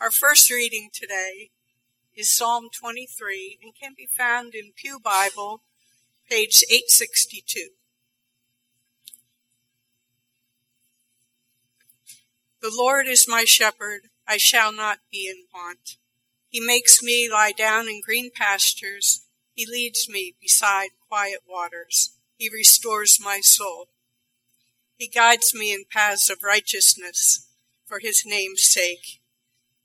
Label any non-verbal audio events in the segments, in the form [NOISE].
Our first reading today is Psalm 23 and can be found in Pew Bible, page 862. The Lord is my shepherd, I shall not be in want. He makes me lie down in green pastures. He leads me beside quiet waters. He restores my soul. He guides me in paths of righteousness for his name's sake.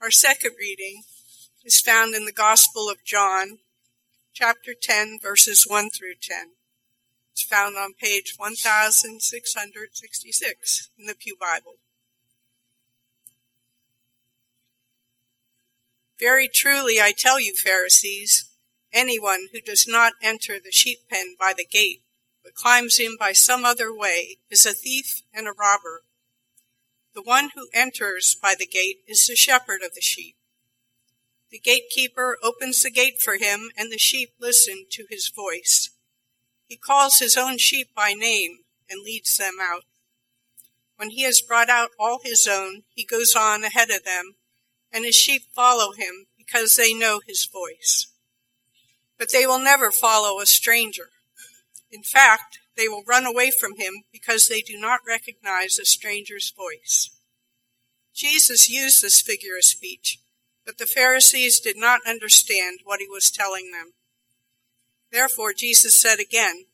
Our second reading is found in the Gospel of John, chapter 10, verses 1 through 10. It's found on page 1666 in the Pew Bible. Very truly I tell you, Pharisees, anyone who does not enter the sheep pen by the gate, but climbs in by some other way, is a thief and a robber. The one who enters by the gate is the shepherd of the sheep. The gatekeeper opens the gate for him, and the sheep listen to his voice. He calls his own sheep by name and leads them out. When he has brought out all his own, he goes on ahead of them, and his sheep follow him because they know his voice. But they will never follow a stranger. In fact, they will run away from him because they do not recognize a stranger's voice. Jesus used this figure of speech, but the Pharisees did not understand what he was telling them. Therefore, Jesus said again,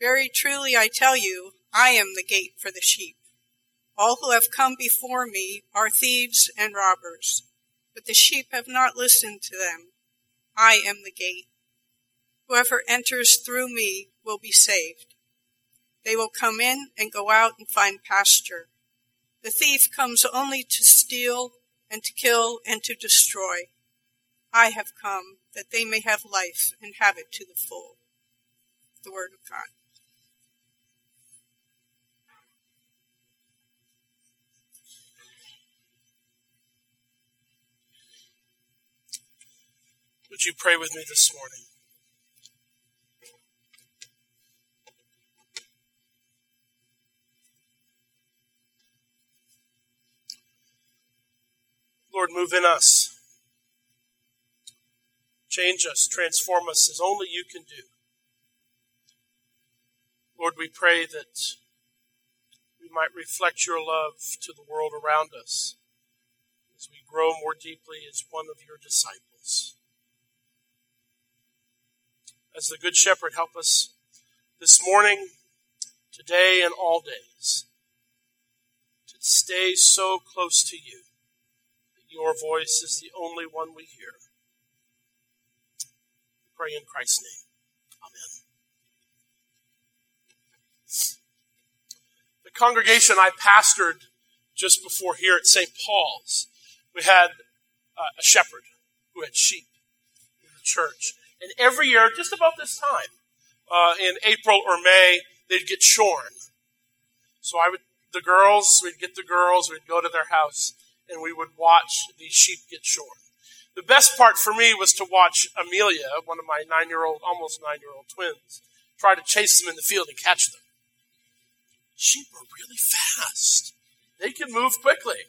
Very truly I tell you, I am the gate for the sheep. All who have come before me are thieves and robbers, but the sheep have not listened to them. I am the gate. Whoever enters through me will be saved. They will come in and go out and find pasture. The thief comes only to steal and to kill and to destroy. I have come that they may have life and have it to the full. The Word of God. Would you pray with me this morning? Move in us. Change us, transform us as only you can do. Lord, we pray that we might reflect your love to the world around us as we grow more deeply as one of your disciples. As the Good Shepherd, help us this morning, today, and all days to stay so close to you your voice is the only one we hear pray in Christ's name. Amen. The congregation I pastored just before here at St. Paul's, we had uh, a shepherd who had sheep in the church. And every year, just about this time, uh, in April or May, they'd get shorn. So I would, the girls, we'd get the girls, we'd go to their house, and we would watch these sheep get shorn. The best part for me was to watch Amelia, one of my nine year old, almost nine year old twins, try to chase them in the field and catch them. Sheep are really fast. They can move quickly.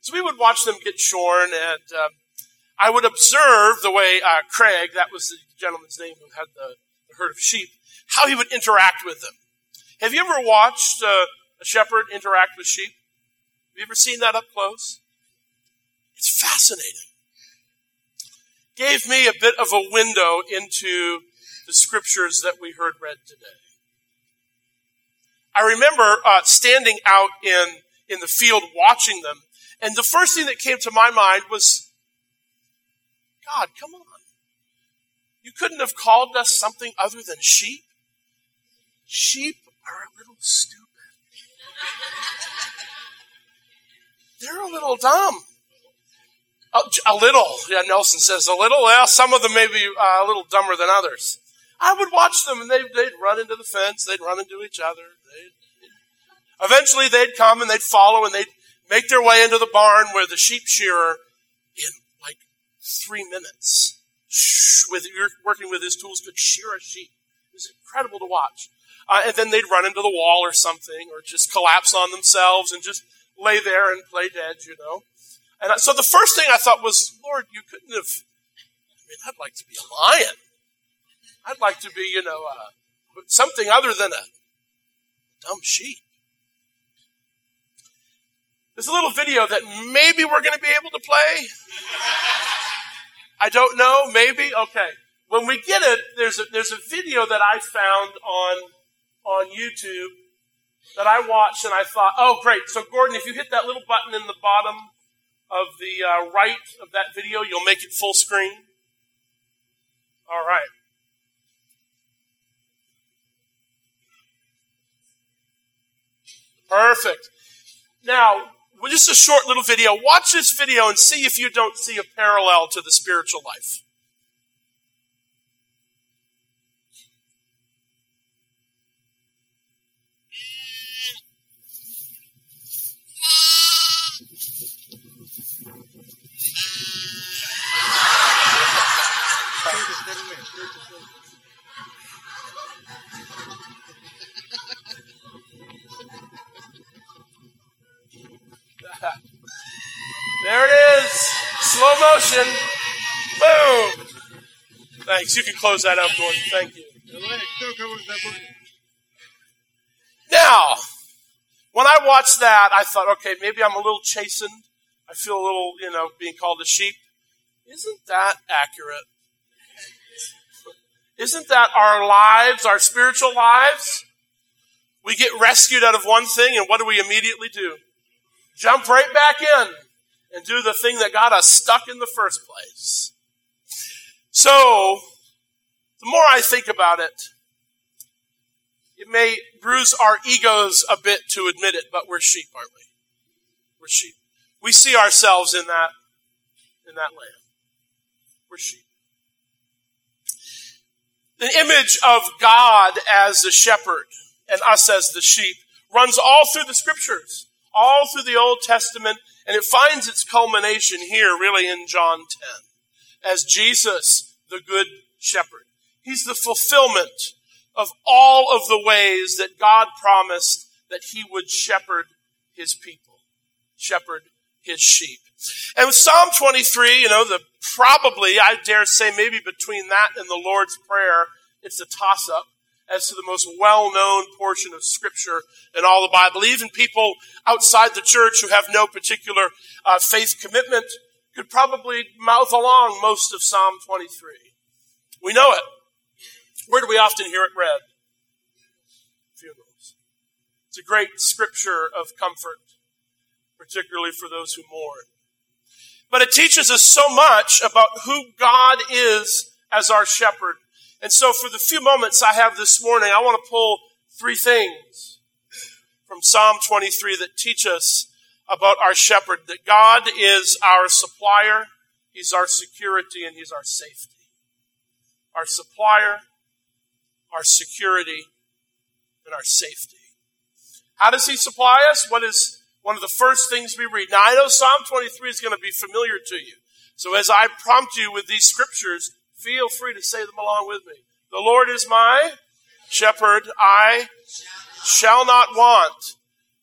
So we would watch them get shorn, and uh, I would observe the way uh, Craig, that was the gentleman's name who had the, the, herd of sheep, how he would interact with them. Have you ever watched uh, a shepherd interact with sheep? Have you ever seen that up close? It's fascinating gave me a bit of a window into the scriptures that we heard read today. I remember uh, standing out in, in the field watching them, and the first thing that came to my mind was, God, come on. You couldn't have called us something other than sheep? Sheep are a little stupid. [LAUGHS] they're a little dumb. A, a little, yeah, Nelson says a little. Well, some of them may be uh, a little dumber than others. I would watch them and they'd, they'd run into the fence, they'd run into each other. They'd, eventually they'd come and they'd follow and they'd make their way into the barn where the sheep shearer, in like three minutes, with working with his tools, could shear a sheep. It was incredible to watch. Uh, and then they'd run into the wall or something, or just collapse on themselves and just lay there and play dead, you know. And so the first thing I thought was, Lord, you couldn't have. I mean, I'd like to be a lion. I'd like to be, you know, uh, something other than a dumb sheep. There's a little video that maybe we're going to be able to play. I don't know. Maybe. Okay. When we get it, there's a, there's a video that I found on on YouTube that I watched and I thought, oh, great. So, Gordon, if you hit that little button in the bottom of the uh, right of that video, you'll make it full screen. All right. Perfect. Now, just a short little video. Watch this video and see if you don't see a parallel to the spiritual life. Boom. Thanks. You can close that up, Gordon. Thank you. Now, when I watched that, I thought, okay, maybe I'm a little chastened. I feel a little, you know, being called a sheep. Isn't that accurate? Isn't that our lives, our spiritual lives? We get rescued out of one thing, and what do we immediately do? Jump right back in and do the thing that got us stuck in the first place. So, the more I think about it, it may bruise our egos a bit to admit it, but we're sheep, aren't we? We're sheep. We see ourselves in that, in that land. We're sheep. The image of God as the shepherd and us as the sheep runs all through the scriptures, all through the Old Testament and it finds its culmination here, really, in John 10, as Jesus, the Good Shepherd. He's the fulfillment of all of the ways that God promised that He would shepherd His people, shepherd His sheep. And with Psalm 23, you know, the probably, I dare say, maybe between that and the Lord's Prayer, it's a toss up as to the most well known portion of Scripture in all the Bible. Even people outside the church who have no particular uh, faith commitment could probably mouth along most of Psalm 23. We know it. Where do we often hear it read? Funerals. It's a great scripture of comfort, particularly for those who mourn. But it teaches us so much about who God is as our shepherd and so for the few moments I have this morning, I want to pull three things from Psalm 23 that teach us about our shepherd, that God is our supplier, He's our security, and He's our safety. Our supplier, our security, and our safety. How does He supply us? What is one of the first things we read? Now I know Psalm 23 is going to be familiar to you. So as I prompt you with these scriptures, Feel free to say them along with me. The Lord is my shepherd. I shall not want.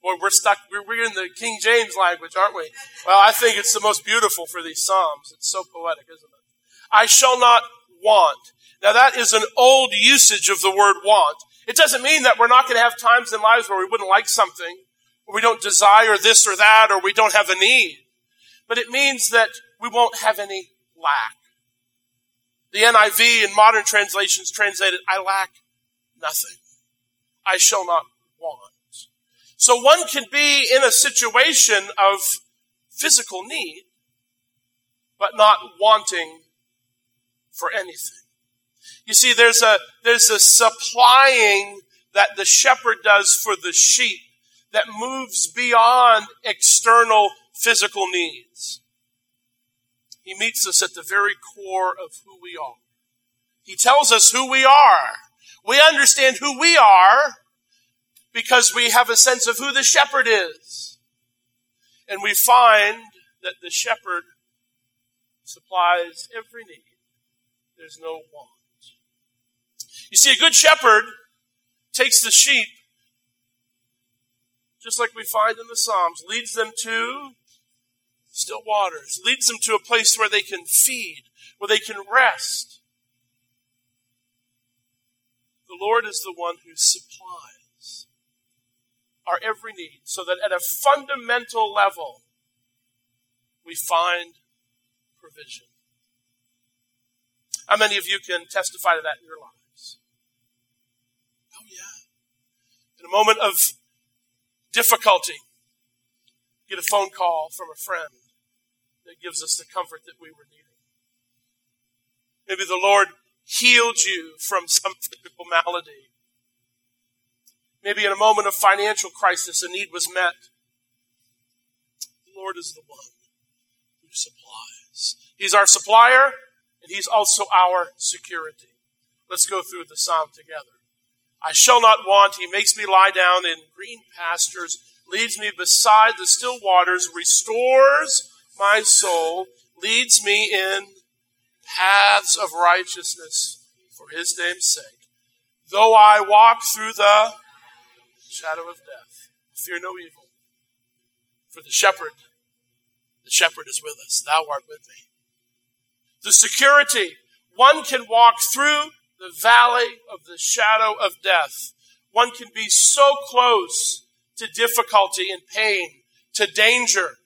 Boy, we're stuck. We're in the King James language, aren't we? Well, I think it's the most beautiful for these Psalms. It's so poetic, isn't it? I shall not want. Now that is an old usage of the word want. It doesn't mean that we're not going to have times in lives where we wouldn't like something, or we don't desire this or that, or we don't have a need. But it means that we won't have any lack. The NIV in modern translations translated, I lack nothing. I shall not want. So one can be in a situation of physical need, but not wanting for anything. You see, there's a, there's a supplying that the shepherd does for the sheep that moves beyond external physical needs. He meets us at the very core of who we are. He tells us who we are. We understand who we are because we have a sense of who the shepherd is. And we find that the shepherd supplies every need. There's no want. You see, a good shepherd takes the sheep, just like we find in the Psalms, leads them to still waters, leads them to a place where they can feed, where they can rest. The Lord is the one who supplies our every need so that at a fundamental level, we find provision. How many of you can testify to that in your lives? Oh, yeah. In a moment of difficulty, get a phone call from a friend that gives us the comfort that we were needing. Maybe the Lord healed you from some [LAUGHS] physical malady. Maybe in a moment of financial crisis, a need was met. The Lord is the one who supplies. He's our supplier, and He's also our security. Let's go through the psalm together. I shall not want. He makes me lie down in green pastures, leads me beside the still waters, restores my soul, leads me in paths of righteousness for his name's sake. Though I walk through the shadow of death, fear no evil. For the shepherd, the shepherd is with us. Thou art with me. The security, one can walk through the valley of the shadow of death. One can be so close to difficulty and pain, to danger.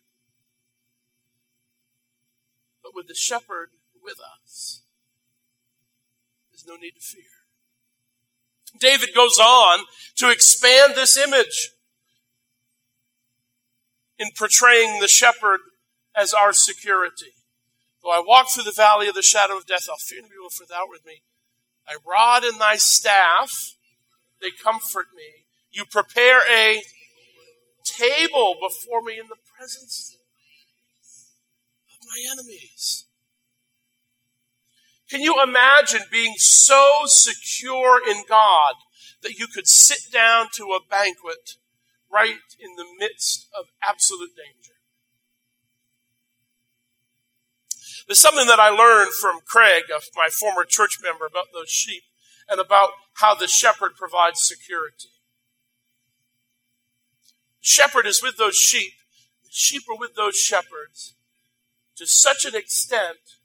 With the shepherd with us, there's no need to fear. David goes on to expand this image in portraying the shepherd as our security. Though I walk through the valley of the shadow of death, I'll fear no evil, for thou art with me. Thy rod and thy staff, they comfort me. You prepare a table before me in the presence of my enemies. Can you imagine being so secure in God that you could sit down to a banquet right in the midst of absolute danger? There's something that I learned from Craig, my former church member, about those sheep and about how the shepherd provides security. Shepherd is with those sheep. Sheep are with those shepherds to such an extent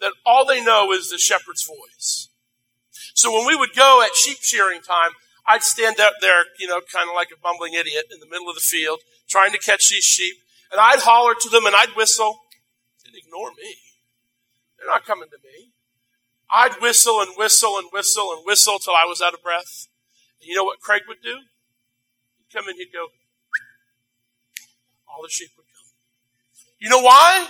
that all they know is the shepherd's voice. So when we would go at sheep shearing time, I'd stand up there, you know, kind of like a bumbling idiot in the middle of the field, trying to catch these sheep, and I'd holler to them and I'd whistle. They'd ignore me. They're not coming to me. I'd whistle and whistle and whistle and whistle till I was out of breath. And you know what Craig would do? He'd come in, he'd go, all the sheep would come. You know why?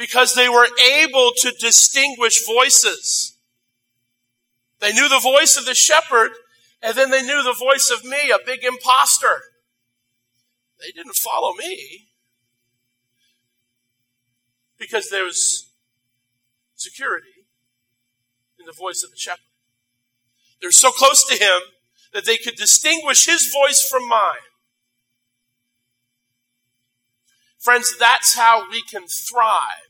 Because they were able to distinguish voices. They knew the voice of the shepherd, and then they knew the voice of me, a big impostor. They didn't follow me because there was security in the voice of the shepherd. They were so close to him that they could distinguish his voice from mine. Friends, that's how we can thrive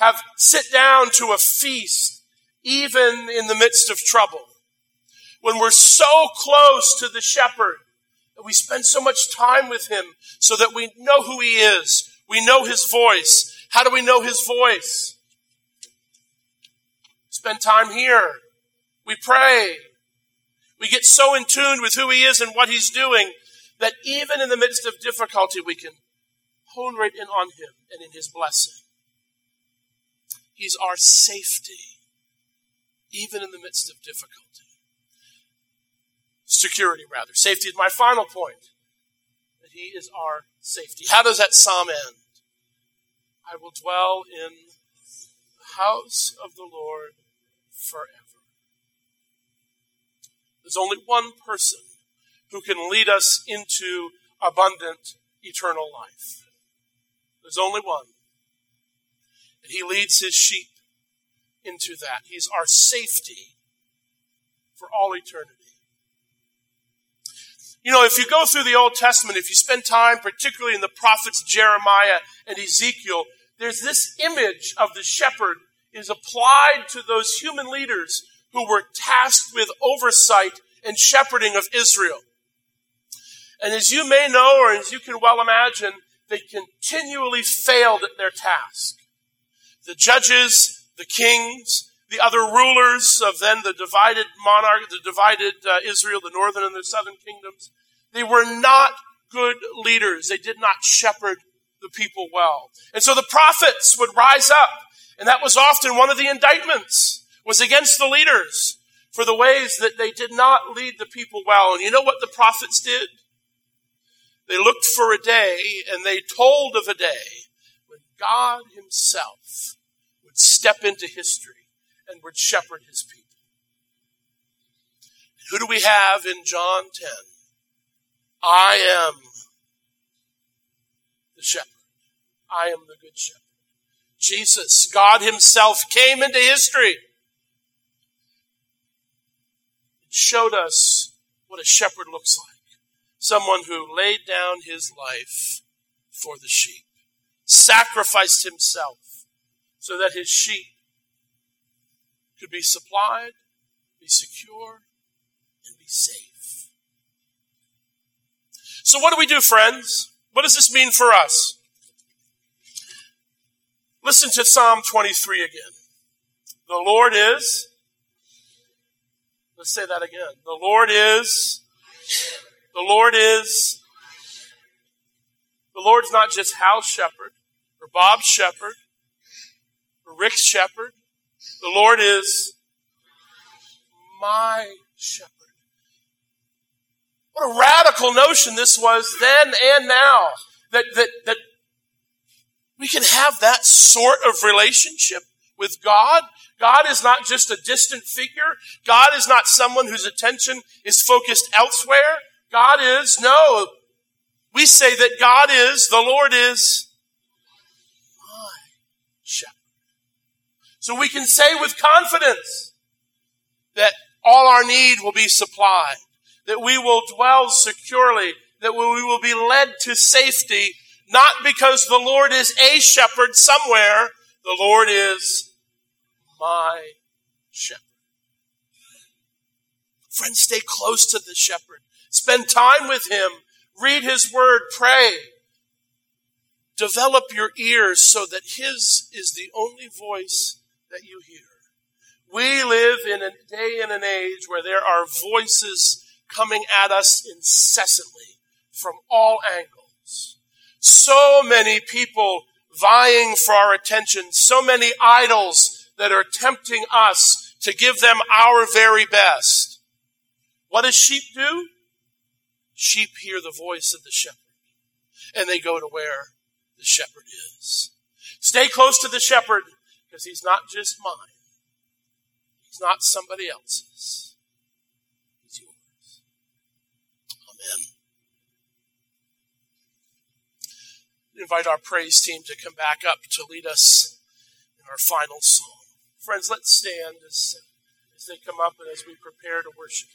have sit down to a feast even in the midst of trouble. When we're so close to the shepherd that we spend so much time with him so that we know who he is. We know his voice. How do we know his voice? Spend time here. We pray. We get so in tune with who he is and what he's doing that even in the midst of difficulty, we can hone right in on him and in his blessing. He's our safety, even in the midst of difficulty. Security, rather. Safety is my final point. That He is our safety. How does that psalm end? I will dwell in the house of the Lord forever. There's only one person who can lead us into abundant eternal life. There's only one. He leads his sheep into that. He's our safety for all eternity. You know, if you go through the Old Testament, if you spend time, particularly in the prophets Jeremiah and Ezekiel, there's this image of the shepherd is applied to those human leaders who were tasked with oversight and shepherding of Israel. And as you may know, or as you can well imagine, they continually failed at their task. The judges, the kings, the other rulers of then the divided monarch, the divided uh, Israel, the northern and the southern kingdoms, they were not good leaders. They did not shepherd the people well. And so the prophets would rise up, and that was often one of the indictments, was against the leaders for the ways that they did not lead the people well. And you know what the prophets did? They looked for a day and they told of a day God Himself would step into history and would shepherd His people. Who do we have in John 10? I am the shepherd. I am the good shepherd. Jesus, God Himself, came into history and showed us what a shepherd looks like. Someone who laid down his life for the sheep, sacrificed himself so that his sheep could be supplied, be secure, and be safe. So, what do we do, friends? What does this mean for us? Listen to Psalm 23 again. The Lord is, let's say that again. The Lord is, the Lord is, the Lord's not just house shepherd, or Bob's shepherd, or Rick's shepherd. The Lord is my shepherd. What a radical notion this was then and now. That, that, that we can have that sort of relationship with God. God is not just a distant figure. God is not someone whose attention is focused elsewhere. God is, no. We say that God is, the Lord is So we can say with confidence that all our need will be supplied that we will dwell securely, that we will be led to safety, not because the Lord is a shepherd somewhere, the Lord is my shepherd. Friends, stay close to the shepherd. Spend time with him. Read his word. Pray. Develop your ears so that his is the only voice that you hear. We live in a day and an age where there are voices coming at us incessantly from all angles. So many people vying for our attention, so many idols that are tempting us to give them our very best. What does sheep do? Sheep hear the voice of the shepherd and they go to where the shepherd is. Stay close to the shepherd because he's not just mine. He's not somebody else's. He's yours. Amen. invite our praise team to come back up to lead us in our final song. Friends, let's stand as, as they come up and as we prepare to worship.